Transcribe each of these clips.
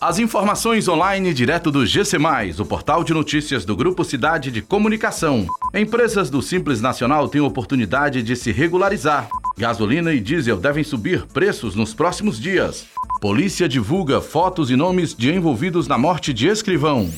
As informações online direto do GC, o portal de notícias do Grupo Cidade de Comunicação. Empresas do Simples Nacional têm oportunidade de se regularizar. Gasolina e diesel devem subir preços nos próximos dias. Polícia divulga fotos e nomes de envolvidos na morte de escrivão.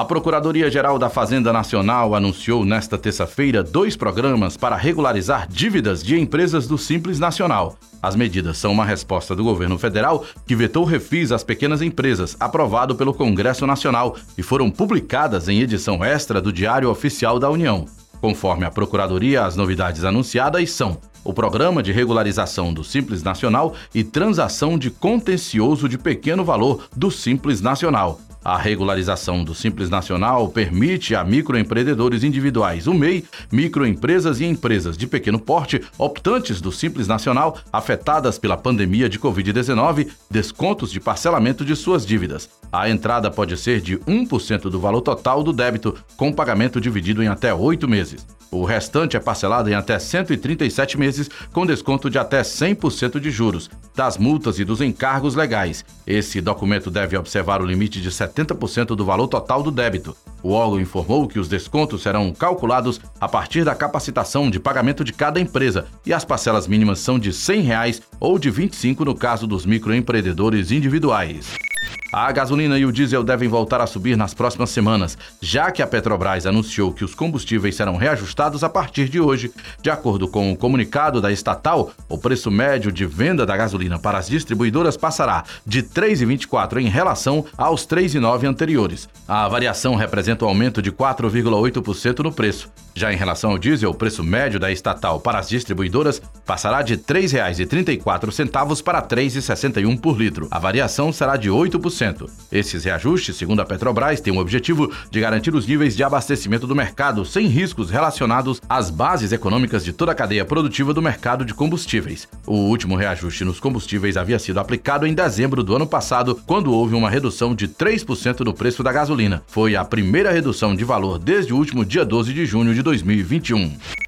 A Procuradoria-Geral da Fazenda Nacional anunciou nesta terça-feira dois programas para regularizar dívidas de empresas do Simples Nacional. As medidas são uma resposta do governo federal que vetou refis às pequenas empresas, aprovado pelo Congresso Nacional, e foram publicadas em edição extra do Diário Oficial da União. Conforme a Procuradoria, as novidades anunciadas são o Programa de Regularização do Simples Nacional e Transação de Contencioso de Pequeno Valor do Simples Nacional. A regularização do Simples Nacional permite a microempreendedores individuais, o MEI, microempresas e empresas de pequeno porte optantes do Simples Nacional afetadas pela pandemia de Covid-19 descontos de parcelamento de suas dívidas. A entrada pode ser de 1% do valor total do débito, com pagamento dividido em até oito meses. O restante é parcelado em até 137 meses, com desconto de até 100% de juros, das multas e dos encargos legais. Esse documento deve observar o limite de 70% do valor total do débito. O órgão informou que os descontos serão calculados a partir da capacitação de pagamento de cada empresa e as parcelas mínimas são de 100 reais ou de R$ 25 no caso dos microempreendedores individuais. A gasolina e o diesel devem voltar a subir nas próximas semanas, já que a Petrobras anunciou que os combustíveis serão reajustados a partir de hoje. De acordo com o comunicado da estatal, o preço médio de venda da gasolina para as distribuidoras passará de R$ 3,24 em relação aos R$ 3,9 anteriores. A variação representa um aumento de 4,8% no preço. Já em relação ao diesel, o preço médio da estatal para as distribuidoras passará de R$ 3,34 para R$ 3,61 por litro. A variação será de 8%. Esses reajustes, segundo a Petrobras, têm o objetivo de garantir os níveis de abastecimento do mercado sem riscos relacionados às bases econômicas de toda a cadeia produtiva do mercado de combustíveis. O último reajuste nos combustíveis havia sido aplicado em dezembro do ano passado, quando houve uma redução de 3% no preço da gasolina. Foi a primeira redução de valor desde o último dia 12 de junho de 2021.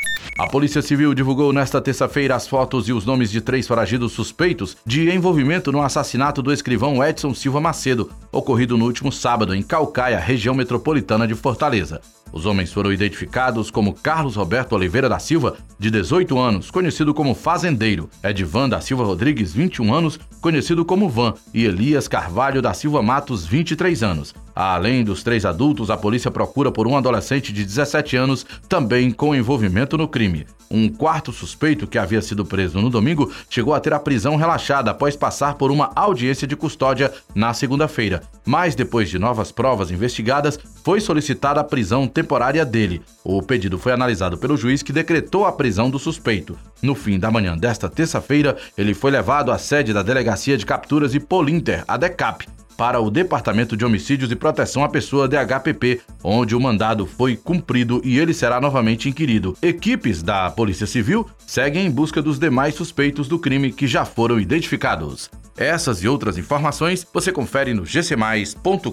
A Polícia Civil divulgou nesta terça-feira as fotos e os nomes de três foragidos suspeitos de envolvimento no assassinato do escrivão Edson Silva Macedo, ocorrido no último sábado em Calcaia, região metropolitana de Fortaleza. Os homens foram identificados como Carlos Roberto Oliveira da Silva, de 18 anos, conhecido como Fazendeiro, Edvan da Silva Rodrigues, 21 anos, conhecido como Van, e Elias Carvalho da Silva Matos, 23 anos. Além dos três adultos, a polícia procura por um adolescente de 17 anos, também com envolvimento no crime. Um quarto suspeito, que havia sido preso no domingo, chegou a ter a prisão relaxada após passar por uma audiência de custódia na segunda-feira. Mas, depois de novas provas investigadas, foi solicitada a prisão temporária dele. O pedido foi analisado pelo juiz que decretou a prisão do suspeito. No fim da manhã desta terça-feira, ele foi levado à sede da Delegacia de Capturas e Polinter, a DECAP, para o Departamento de Homicídios e Proteção à Pessoa DHPP, onde o mandado foi cumprido e ele será novamente inquirido. Equipes da Polícia Civil seguem em busca dos demais suspeitos do crime que já foram identificados. Essas e outras informações você confere no gcmais.com.br.